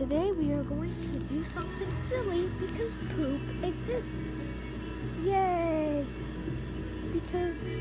Today we are going to do something silly because poop exists. Yay! Because.